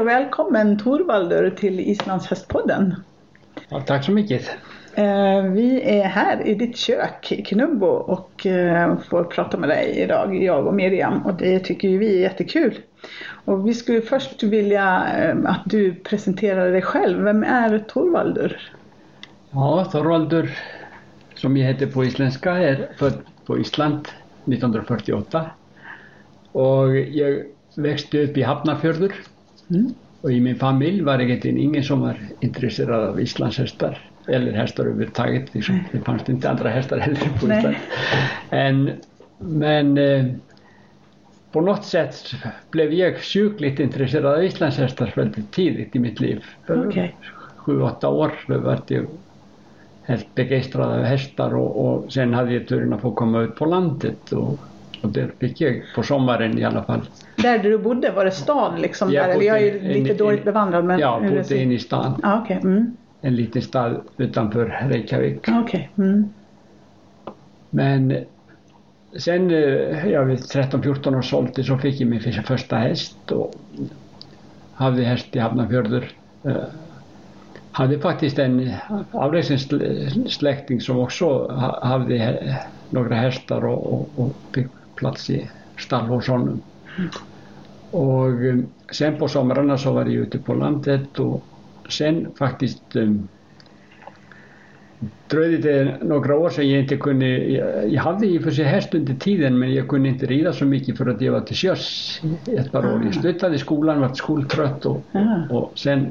Hej och välkommen Torvaldur till Islandshästpodden. Ja, tack så mycket. Eh, vi är här i ditt kök i Knubbo och eh, får prata med dig idag, jag och Miriam. Och det tycker ju vi är jättekul. Och vi skulle först vilja eh, att du presenterar dig själv. Vem är Torvaldur? Ja, Torvaldur, som jag heter på isländska, är född på Island 1948. Och jag växte upp i Hafnarfjörður. Mm. Och i min familj var egentligen ingen som var intresserad av islandshästar eller hästar överhuvudtaget. Liksom. Det fanns inte andra hästar heller på Island. En, men eh, på något sätt blev jag sjukligt intresserad av islandshästar väldigt tidigt i mitt liv. Okay. Sju, åtta år var jag helt begeistrad av hästar och, och sen hade jag turen att få komma ut på landet och, och där fick jag på sommaren i alla fall. Där du bodde, var det stan liksom? Jag, där, eller jag är ju lite in, dåligt bevandrad men... Ja, jag bodde inne i stan. Ah, okay. Mm. En liten stad utanför Reykjavik. Okay. Mm. Men sen eh, jag vid 13-14 års ålder så fick jag min första häst och hade häst i Hafnarfjörður. Eh, hade faktiskt en avlägsen släkting som också hade några hästar och, och, och fick plats i stall hos honom. Och eh, sen på somrarna så var jag ute på landet och sen faktiskt um, dröjde det några år sedan jag inte kunde, jag, jag hade i och för sig häst under tiden men jag kunde inte rida så mycket för att jag var till sjöss ett par år. Jag ah. slutade skolan, var skoltrött och, och, och sen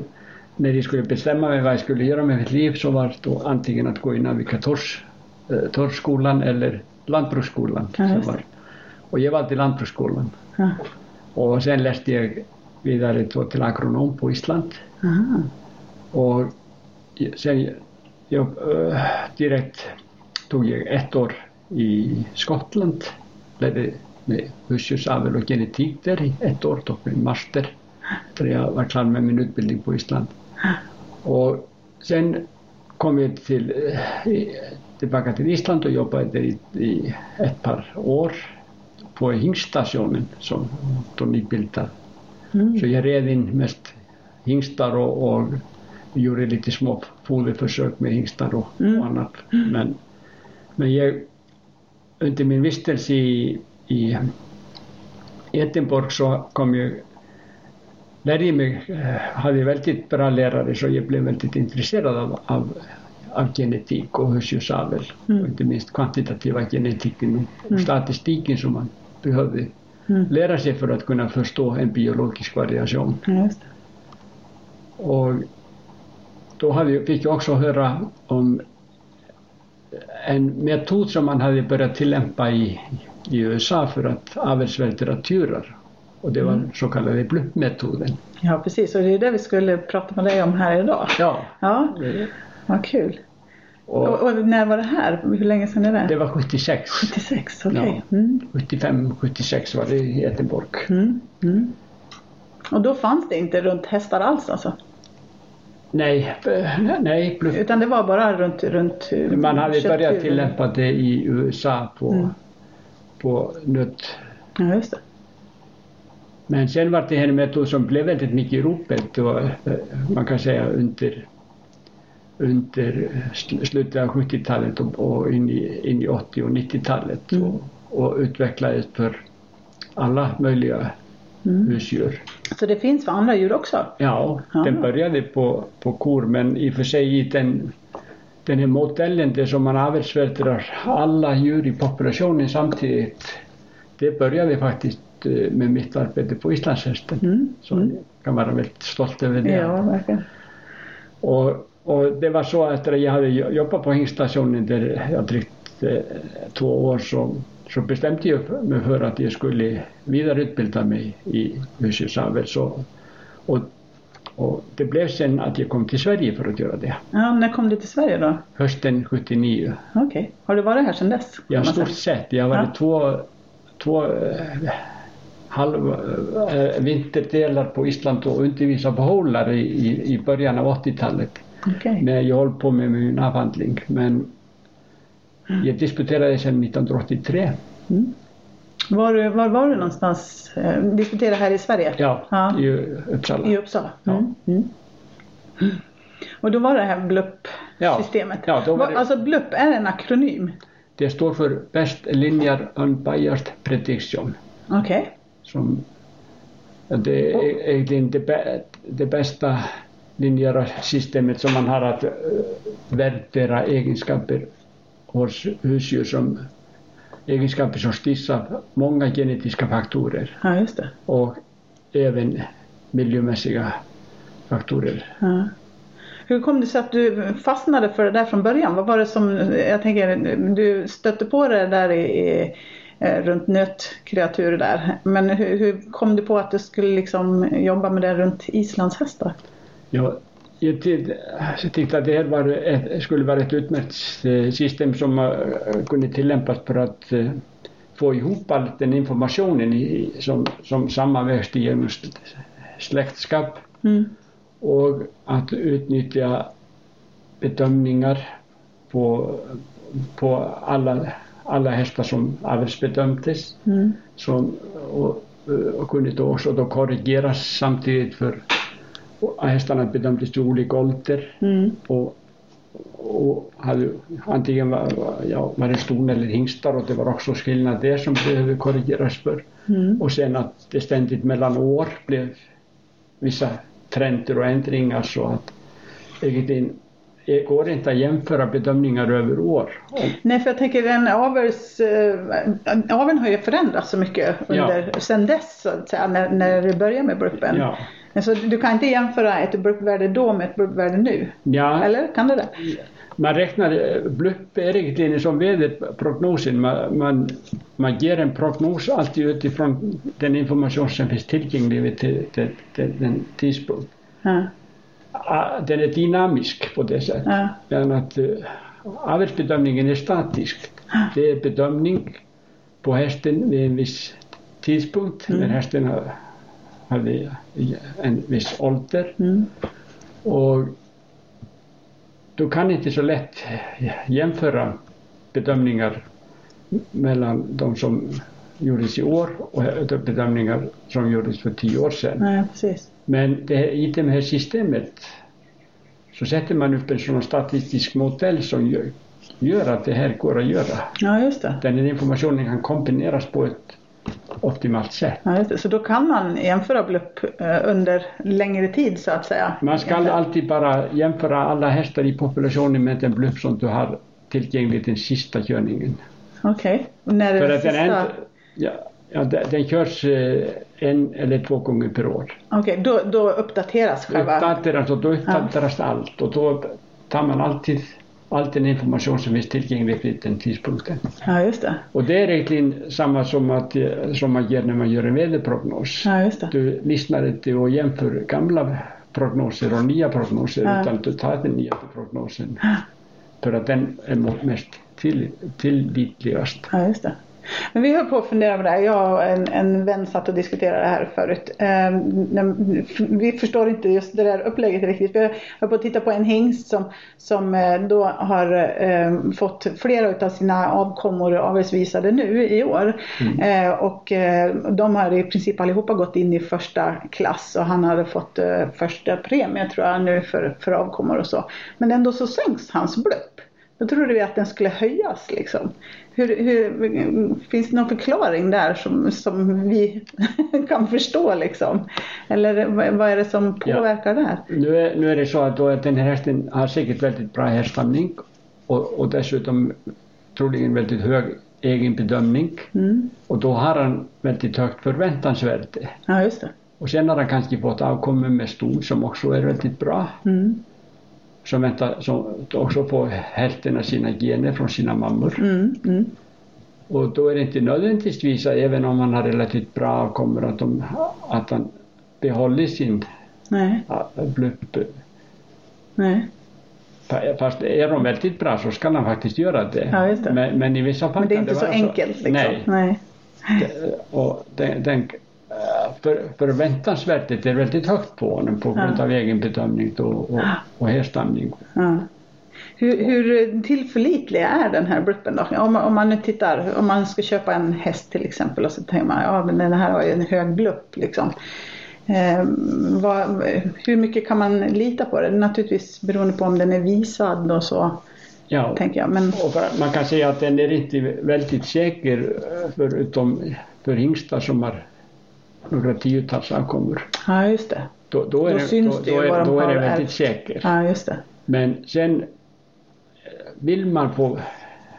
när jag skulle bestämma mig vad jag skulle göra med mitt liv så var det antingen att gå i navigatörsskolan eh, eller lantbruksskolan. Ja, og ég valdi landbruksskólan ha. og sen lærti ég viðarið til agronóm på Ísland. Aha. og sen ég, ég uh, direkt tók ég ett orð í Skottland lærið með husjusafil og genetík der í ett orð tók mér master þegar ég var klar með minn utbildning på Ísland. Og sen kom ég til, eh, tilbaka til Ísland og jobbaði þegar í, í ett par orð på hingststationen som då nybildad. Mm. Så jag red in mest hingstar och, och gjorde lite små foderförsök med hingstar och, mm. och annat. Men, men jag, under min vistelse i, i Edinburgh så kom jag lärde mig, eh, hade väldigt bra lärare så jag blev väldigt intresserad av, av, av genetik och husdjursavel. Mm. Och inte minst kvantitativa genetiken och mm. statistiken som man behövde mm. lära sig för att kunna förstå en biologisk variation. Mm. Och då hade, fick jag också höra om en metod som man hade börjat tillämpa i, i USA för att avelsvältra turer och det var mm. så kallade bluppmetoden. Ja precis och det är det vi skulle prata med dig om här idag. Ja. Ja, vad kul. Och, och, och, när var det här? Hur länge sedan är det? Det var 76. 76, okej. Okay. Ja. Mm. 75, 76 var det i Göteborg. Mm. Mm. Och då fanns det inte runt hästar alls alltså? Nej, nej. Utan det var bara runt, runt Man hade börjat tillämpa det i USA på, mm. på nöt. Ja, just det. Men sen var det en metod som blev väldigt mycket i ropet och eh, man kan säga under, under slutet av 70-talet och, och in, i, in i 80 och 90-talet mm. och, och utvecklades för alla möjliga mm. husdjur. Så det finns för andra djur också? Ja, Aha. den började på, på kor men i och för sig den, den här modellen där som man avelsvältrar alla djur i populationen samtidigt det började faktiskt Eh, med mitt arbete på Islandshästen. Mm. Så jag kan vara väldigt stolt över det. Ja, verkligen. Och, och det var så att jag hade jobbat på hingststationen där jag drygt eh, två år så, så bestämde jag mig för att jag skulle vidareutbilda mig i husdjursavel. Och, och det blev sen att jag kom till Sverige för att göra det. Ja, när kom du till Sverige då? Hösten 79. Okej. Okay. Har du varit här sedan dess? Ja, stort sett. Jag har varit ja. två, två eh, halv, äh, vinterdelar på Island och undervisa på hållare i, i början av 80-talet. Okay. När jag höll på med min avhandling. Men jag disputerade sedan 1983. Mm. Var, du- var var du någonstans? Eh, Diskuterade här i Sverige? Ja, Ja. i Uppsala. I Uppsala? Ja. Mm. Mm. Och då var det här BLUP-systemet. Ja, ja, det- Alltså BLUP är en akronym? Det står för Best Linear Unbiased Prediction. Okej. Som, det är egentligen det, det bästa linjära systemet som man har att eh, värdera egenskaper hos husdjur som egenskaper som styrs av många genetiska faktorer Ja, just det. och även miljömässiga faktorer. Ja. Hur kom det sig att du fastnade för det där från början? Vad var det som, jag tänker, du stötte på det där i, i, eh, runt nötkreatur där. Men hur, hur kom du på att du skulle liksom jobba med det runt islandshästar? Ja, jag ty- jag tyckte att det här var ett, skulle vara ett utmärkt eh, system som eh, kunde tillämpas för att eh, få ihop all den informationen i, som, som sammanväxte genom sl- släktskap Mm. och att utnyttja bedömningar på, på alla, alla hästar som avelsbedömdes Mm. som, och, och kunde då också då korrigeras samtidigt för och hästarna bedömdes i olika ålder Mm. och, och hade antingen var, var- ja, var det ston eller hingstar och det var också skillnad där som behövde korrigeras för. Mm. Och sen att det ständigt mellan år blev vissa trender och ändringar så att egentligen det går inte att jämföra bedömningar över år. Nej, för jag tänker den avels, äh, aveln har ju förändrats så mycket under, sen dess så att säga, när, när det började med bruppen. ja. Så du kan inte jämföra ett bruppvärde då med ett bruppvärde nu? Ja, Eller kan du det? Man räknar, BLUP är egentligen som väderprognosen. Man, man, man ger en prognos alltid utifrån den information som finns tillgänglig vid till, till, till den tidpunkt. Ja. Ah, Den är dynamisk på det sättet. Ja. Men att uh, avelsbedömningen är statisk. Det är bedömning på hästen vid en viss tidpunkt när hästen har, hade en viss ålder. Mm. Och du kan inte så lätt jämföra bedömningar mellan de som gjordes i år och bedömningar som gjordes för tio år sedan. Nej, precis. Men det, i det här systemet så sätter man upp en sån statistisk modell som gör, gör att det här går att göra. Ja, just det. Den informationen kan kombineras på ett optimalt sätt. Ja. Så då kan man jämföra BLUP eh, under längre tid så att säga? Man ska alltid bara jämföra alla hästar i populationen med den bluff som du har tillgänglig den sista körningen. Okej. Och när är För den, sista? är inte, ja, ja, den körs eh, en eller två gånger per år. Okej, då, då uppdateras själva... Uppdateras och då uppdateras allt och då tar man alltid all den information som finns tillgänglig vid den tidpunkten. Ja, just det. Och det är egentligen samma som, att, som man gör när man gör en väderprognos. Ja, just det. Du lyssnar inte och jämför gamla prognoser och nya prognoser Ja. utan du tar den nya prognosen. För att den är mest till, tillitligast. Ja, just det. Men vi höll på att fundera på det här. Jag och en, en vän satt och diskuterade det här förut. Ehm, vi förstår inte just det där upplägget riktigt. Vi höll på att titta på en hingst som, som eh, då har eh, fått flera av sina avkommor avelsvisade nu i år. Eh, och eh, de har i princip allihopa gått in i första klass och han hade fått eh, första premie tror jag nu för, för avkommor och så. Men ändå så sänks hans blupp. Då trodde vi att den skulle höjas liksom. Hur, hur, finns det någon förklaring där som, som vi kan förstå liksom? Eller vad är det som Ja. påverkar där? Nu är, nu är det så att, att den här hästen har säkert väldigt bra härstamning och, och dessutom troligen väldigt hög egen bedömning. Mm. Och då har han väldigt högt förväntansvärde. Ja, just det. Och sen har han kanske fått avkommor med ston som också är väldigt bra. Mm. Som, väntar, som också får hälften av sina gener från sina mammor. Mm. Mm. Och då är det inte nödvändigtvis, även om man har relativt bra avkommor, att, de, att han behåller sin Nej, blupp. nej. Fast är de väldigt bra så ska han faktiskt göra det. Ja, det. Men, men i vissa fall Men det är kan inte så vara enkelt liksom. Nej. nej. Och den, den, för, förväntansvärdet är väldigt högt på honom på grund Ja. av egen bedömning då, och, och härstamning. Ja. Hur, hur tillförlitlig är den här bluppen då? Om, man- om man nu tittar, om man ska köpa en häst till exempel och så tänker man ja men den här har ju en hög blupp liksom. Eh, vad, hur mycket kan man lita på det? Naturligtvis beroende på om den är visad och så Ja, tänker jag. Men och man kan säga att den är inte väldigt säker eh, förutom för hingstar som har några tiotals avkommor. ja just det. Då, då är, Då det, syns då, det då, är, då är det väldigt ärvt. säker. Ja just det. Men sen eh, vill man få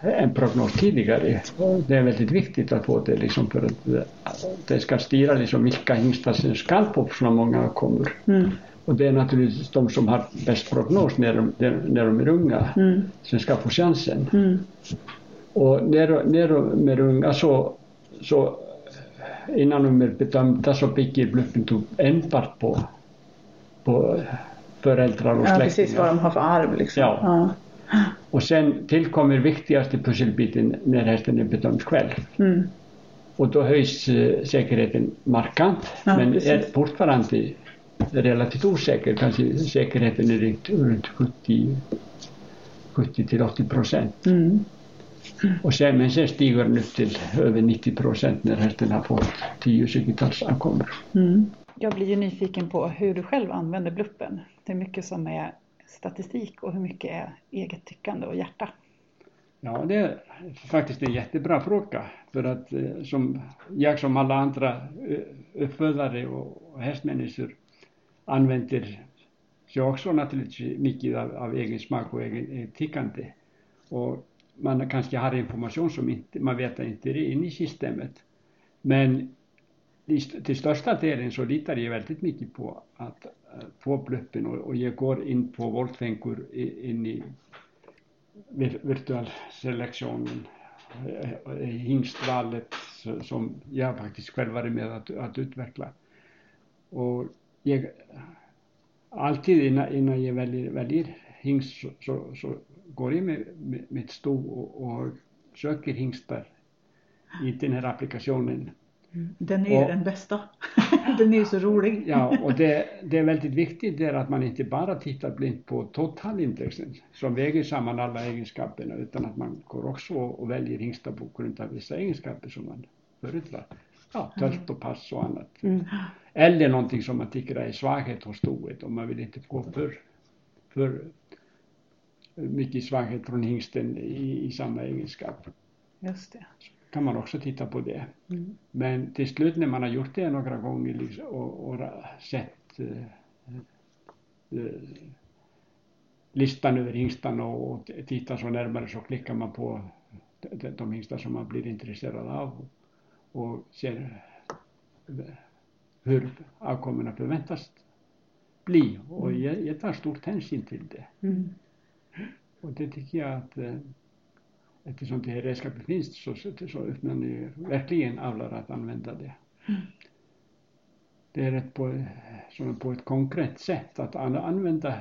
en prognos tidigare. Det är väldigt viktigt att få det liksom för att eh, det ska styra liksom vilka hingstar som ska få så många avkommor. Mm. Och det är naturligtvis de som har bäst prognos när de, när de är unga Mm. som ska få chansen. Mm. Och när, när de är unga så, så innan de är bedömda så bygger bluffen tog enbart på, på föräldrar och Ja släktingar. precis vad de har för arv liksom. Ja. Ja. Och sen tillkommer viktigaste pusselbiten när hästen är bedömd själv. Mm. Och då höjs eh, säkerheten markant Ja, men precis. är fortfarande relativt osäker. Kanske säkerheten är runt 70, 70 till 80 procent. Mm. Och sen, stiger den upp till över 90 procent när hästen har fått 10-20-tals avkommor. Mm. Jag blir ju nyfiken på hur du själv använder bluppen. Det är mycket som är statistik och hur mycket är eget tyckande och hjärta. Ja, det är faktiskt en jättebra fråga. För att eh, som jag som alla andra eh, uppfödare och hästmänniskor använder sig också naturligtvis mycket av, av egen smak och egen, eget tyckande. Och man kanske har information som inte, man vet inte är inne i systemet. Men till största delen så litar jag väldigt mycket på att eh, få bluppen och, och jag går in på voltfänkor in i virtuell selektionen, eh, eh, hingstvalet som jag faktiskt själv varit med att, att utveckla. Och jag, alltid innan, innan jag väljer, väljer hingst så, så, så går jag med, med, med ett sto och, och söker hingstar i den här applikationen. Den är Och- den bästa. den är ju så rolig. Ja, och det, det är väldigt viktigt där att man inte bara tittar blint på totalindexen som väger samman alla egenskaperna utan att man går också och väljer hingstar på grund av vissa egenskaper som man föredrar. Ja, tölt och pass och annat. Eller någonting som man tycker är svaghet hos stoet och man vill inte gå för, för mycket svaghet från hingsten i, i samma egenskap. Just det. Kan man också titta på det. Mm. Men till slut när man har gjort det några gånger liksom, och, och sett eh, eh, listan över hingstarna och, och tittar så närmare så klickar man på de, de, hingstar som man blir intresserad av och ser eh, hur avkommorna förväntas bli. Och jag, jag tar stort hänsyn till det. Mm. Och det tycker jag att eh, eftersom det här redskapet finns så, så, uppmanar jag verkligen avlare att använda det. Det är ett på, som på ett konkret sätt att an, använda,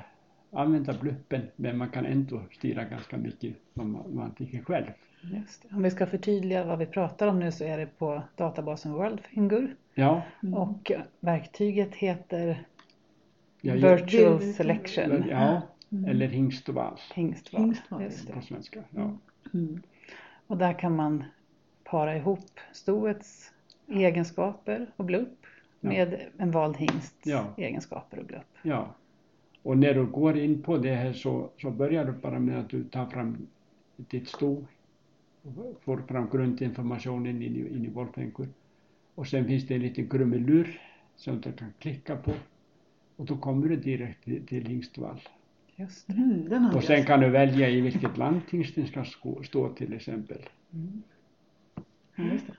använda bluppen men man kan ändå styra ganska mycket som man, man tycker själv. Om vi ska förtydliga vad vi pratar om nu så är det på databasen Worldfingur Ja, och verktyget heter jag Virtual Det- Selection. Ja eller hingst och vals Hingstval. Hingstval, Just det. på svenska. Ja. Mm. Och där kan man para ihop stoets egenskaper och blupp Ja. med en vald hingsts Ja. egenskaper och blupp. Ja. Och när du går in på det här så, så börjar du bara med att du tar fram ditt sto, och får fram grundinformationen in i, in i Volfenkur. Och sen finns det en liten krumelur som du kan klicka på. Och då kommer du direkt till, till Hingstvall. Just det. Mm, Och sen kan du välja i vilket land hingsten ska stå till exempel. Ja, just det.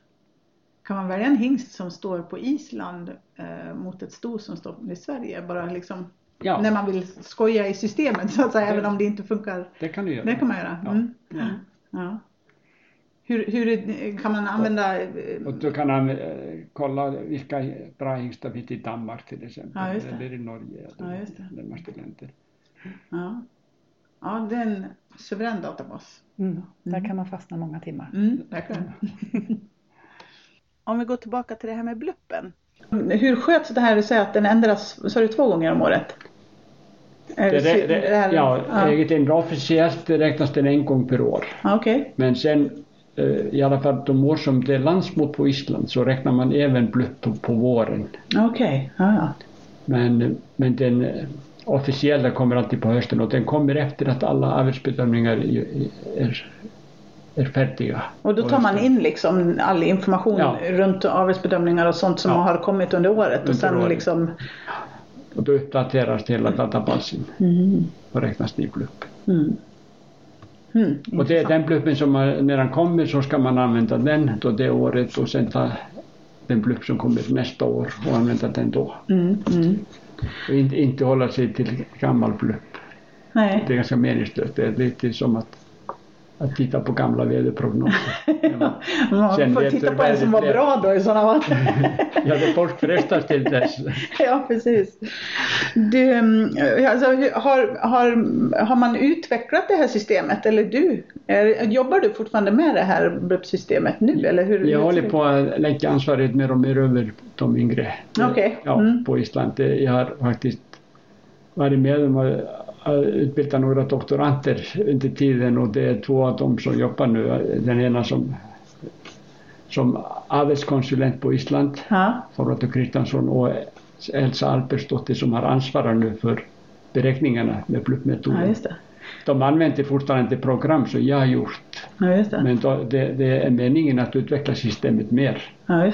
Kan man välja en hingst som står på Island eh, mot ett sto som står i Sverige? Bara liksom Ja, när man vill skoja i systemet så att säga, Det- även om det inte funkar. det kan du göra. Det kan man göra. Ja. Mm. Ja. Ja. Hur, hur kan man använda eh, Och du kan eh, kolla vilka bra hingstar finns i Danmark till exempel. Ja. Eller i Norge. Eller Ja, just det. närmaste länder. Ja. ja, det är en suverän databas. Mm. Där Mm. kan man fastna många timmar. Mm, verkligen. Om vi går tillbaka till det här med bluppen. Hur sköts det här? Du säger att den ändras, sa du två gånger om året? Det, det, det, ja, ja. officiellt räknas den en gång per år. Okej. Men sen eh, i alla fall de år som det är landsmot på Island så räknar man även blupp på, på våren. Okej. Ja, ja. Men, men den officiella kommer alltid på hösten och den kommer efter att alla arbetsbedömningar är, är färdiga. Och då tar man in liksom all information Ja. runt avelsbedömningar och sånt som Ja. har kommit under året och Under sen året. liksom Och då uppdateras hela databasen mm. och räknas i blupp. Mm. Mm. Och det är den bluppen som man, när den kommer så ska man använda den då det året och sen ta den blupp som kommer nästa år och använda den då. Mm. Mm. Och inte, inte hålla sig till gammal blupp. Nej. Det är ganska meningslöst. Det är lite som att, att titta på gamla väderprognoser. Man Sen får titta på en som var bra då i sådana fall. ja, det folk frestas till dess. ja, precis. Du, mm, alltså, har, har, har man utvecklat det här systemet eller du? Jobbar du fortfarande med det här systemet nu eller hur? Jag hur håller på att lägga ansvaret mer och mer över de yngre Okej. ja, Mm. på Island. Jag har faktiskt varit med om utbilda några doktoranter under tiden och det är två av dem som jobbar nu. Den ena som, som avelskonsulent på Island, Ja, Kristiansson och Elsa Alpersdotter som har ansvarat nu för beräkningarna med ja, just det. De använder fortfarande program som jag har gjort Ja, det. men då, det, det är meningen att utveckla systemet mer. Ja.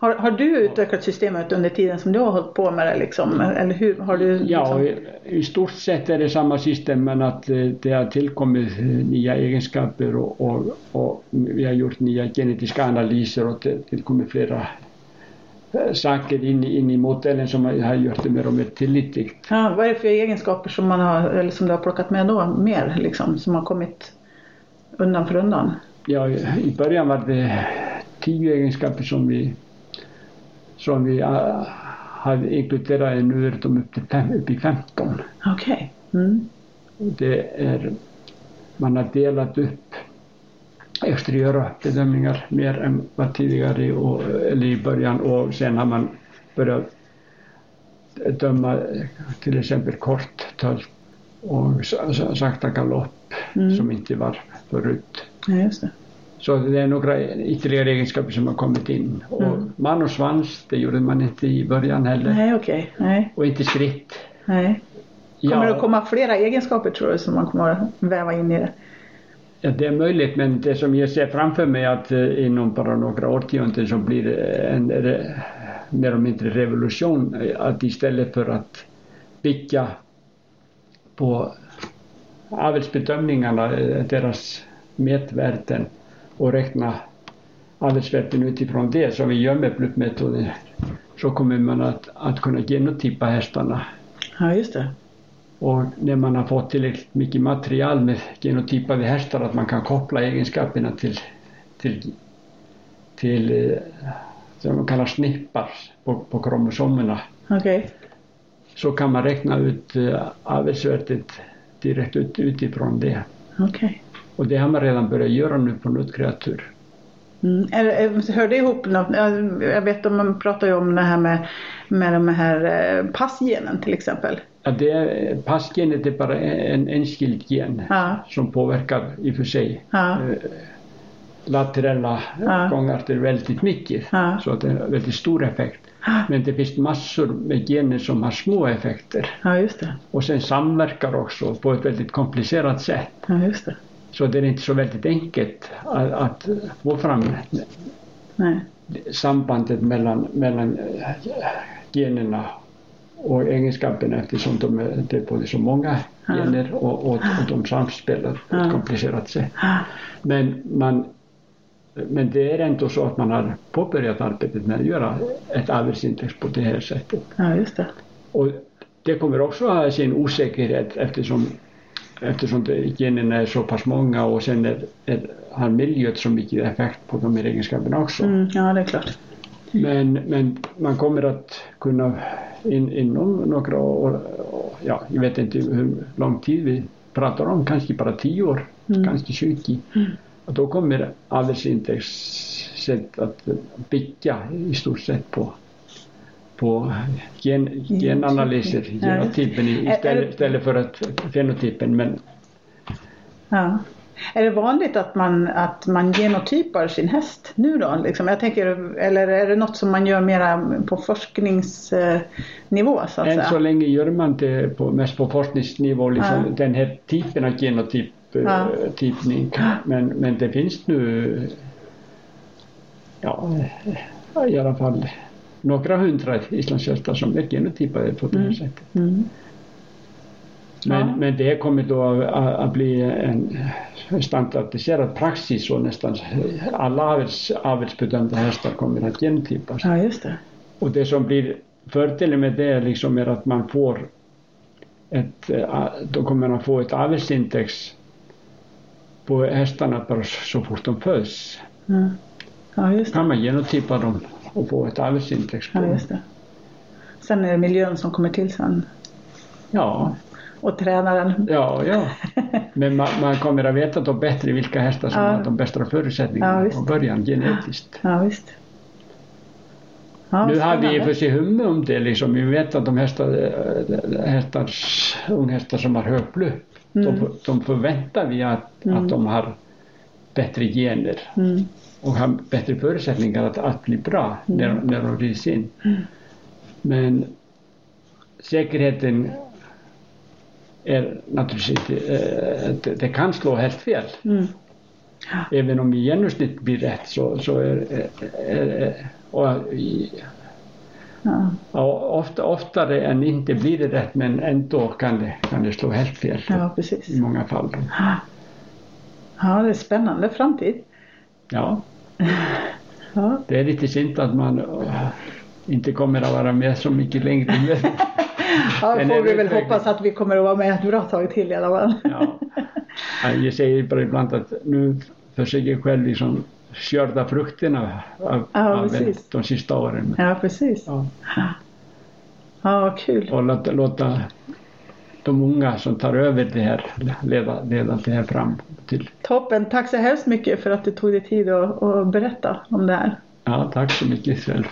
Har, har du utvecklat systemet under tiden som du har hållit på med det liksom? Eller hur har du? Ja, Liksom... i, i stort sett är det samma system men att eh, det har tillkommit eh, nya egenskaper och, och, och vi har gjort nya genetiska analyser och det tillkommit flera eh, saker in, i- in i modellen som har har gjort det mer och mer tillitligt. Ja, vad är det för egenskaper som, man har, eller som du har plockat med då mer liksom? Som har kommit undan för undan? Ja, i början var det tio egenskaper som vi, som vi uh, har inkluderat, nu är de upp, till fem, upp i 15. Okej. Mm. Det är, man har delat upp exteriöra bedömningar mer än vad tidigare och, eller i början och sen har man börjat döma till exempel korttölt och sa- sa- sakta galopp Mm. som inte var förut. Ja, just det. Så det är några ytterligare egenskaper som har kommit in. Och Mm. man och svans, det gjorde man inte i början heller. Nej, okej. Nej, Och inte skritt. nej. Kommer Ja. det att komma flera egenskaper tror du som man kommer att väva in i det? Ja, det är möjligt, men det som jag ser framför mig att eh, inom bara några årtionden så blir det en mer eller mindre revolution. eh, Att istället för att bygga på avelsbedömningarna, eh, deras mätvärden och räkna avelsvärden utifrån det som vi gör med bluffmetoden så kommer man att, att kunna genotypa hästarna Ja, just det. och när man har fått tillräckligt mycket material med genotypade hästar att man kan koppla egenskaperna till, till, till eh, som man kallar snippar på, på kromosomerna Okej. så kan man räkna ut eh, avelsvärdet direkt ut, utifrån det. Okej. Och det har man redan börjat göra nu på nötkreatur. Mm. Hör det ihop något? Jag vet att man pratar ju om det här med, med de här eh, passgenen till exempel. Ja, det är, passgenet är bara en enskild gen Ja. som påverkar i och för sig Ja. eh, laterella Ja. gångarter väldigt mycket. Ja. Så att det är en väldigt stor effekt. Men det finns massor med gener som har små effekter Ja, just det. och sen samverkar också på ett väldigt komplicerat sätt. Ja, just det. Så det är inte så väldigt enkelt att, att få fram Nej. sambandet mellan, mellan eh, generna och egenskaperna eftersom de är, det är både så många gener och, och, och de samspelar på ett komplicerat sätt. Men, man, men det är ändå så att man har påbörjat arbetet med att göra ett avelsindex på det här sättet. Ja, just det. Och det kommer också ha sin osäkerhet eftersom, eftersom generna är så pass många och sen är, är, har miljön så mycket effekt på de här egenskaperna också. Mm, ja, det är klart. Men, men man kommer att kunna in, inom några år, ja, jag vet inte hur lång tid vi pratar om, kanske bara 10 år, Mm. kanske 20. Och då kommer avelsindex sätt att bygga i stort sett på, på gen, genanalyser, Ja, genotypen istället, istället för att fenotypen. Men Ja. Är det vanligt att man, att man genotypar sin häst nu då? Liksom? Jag tänker, eller är det något som man gör mera på forskningsnivå så att än säga? så länge gör man det på, mest på forskningsnivå, liksom Ja. den här typen av genotyp, Ja. eh, typning. Men, men det finns nu ja, i alla fall några hundra islandshästar som är genotypade på det här Mm. sättet. Mm. Men, Ja. men det kommer då att, bli en standardiserad praxis och nästan alla avels, avelsbedömda hästar kommer att genotypas. Ja, just det. Och det som blir fördelen med det liksom är att man får ett, eh, då kommer man få ett avelsindex på hästarna bara så fort de föds. Ja, ja just det. kan man genotypa dem och få ett på Ja. Sen är det miljön som kommer till sen. Ja, Och tränaren. ja, ja. Men man, man kommer att veta då bättre vilka hästar som Ja. har de bästa Ja, förutsättningarna visst. från början genetiskt. Ja, visst. Ja, nu har vi i och för sig hum om det liksom. Vi vet att de hästar, eh, hästars, unghästar som har högblod, Mm. de, de förväntar vi att, Mm. att de har bättre gener Mm. och har bättre förutsättningar att, att bli bra när, Mm. när de rids in. Men säkerheten är naturligtvis inte, eh, det, det kan slå helt fel. Mm. Även om i genomsnitt blir rätt så, så är, är, Ja. ja, ofta, oftare än inte blir det rätt men ändå kan det, kan det slå helt fel ja, i många fall. Ja, det är spännande framtid. Ja, Ja. det är lite synd att man eh, inte kommer att vara med så mycket längre. Ja, får vi väl utveckling. hoppas att vi kommer att vara med ett bra tag till i alla fall. ja. Ja, Jag säger bara ibland att nu försöker jag själv liksom skörda frukterna av, Ja, av de sista åren. Ja, precis. Ja. Ja, kul. Och låta, låta de unga som tar över det här leda, leda det här fram till. Toppen. Tack så hemskt mycket för att du tog dig tid att, att berätta om det här. Ja, tack så mycket själv.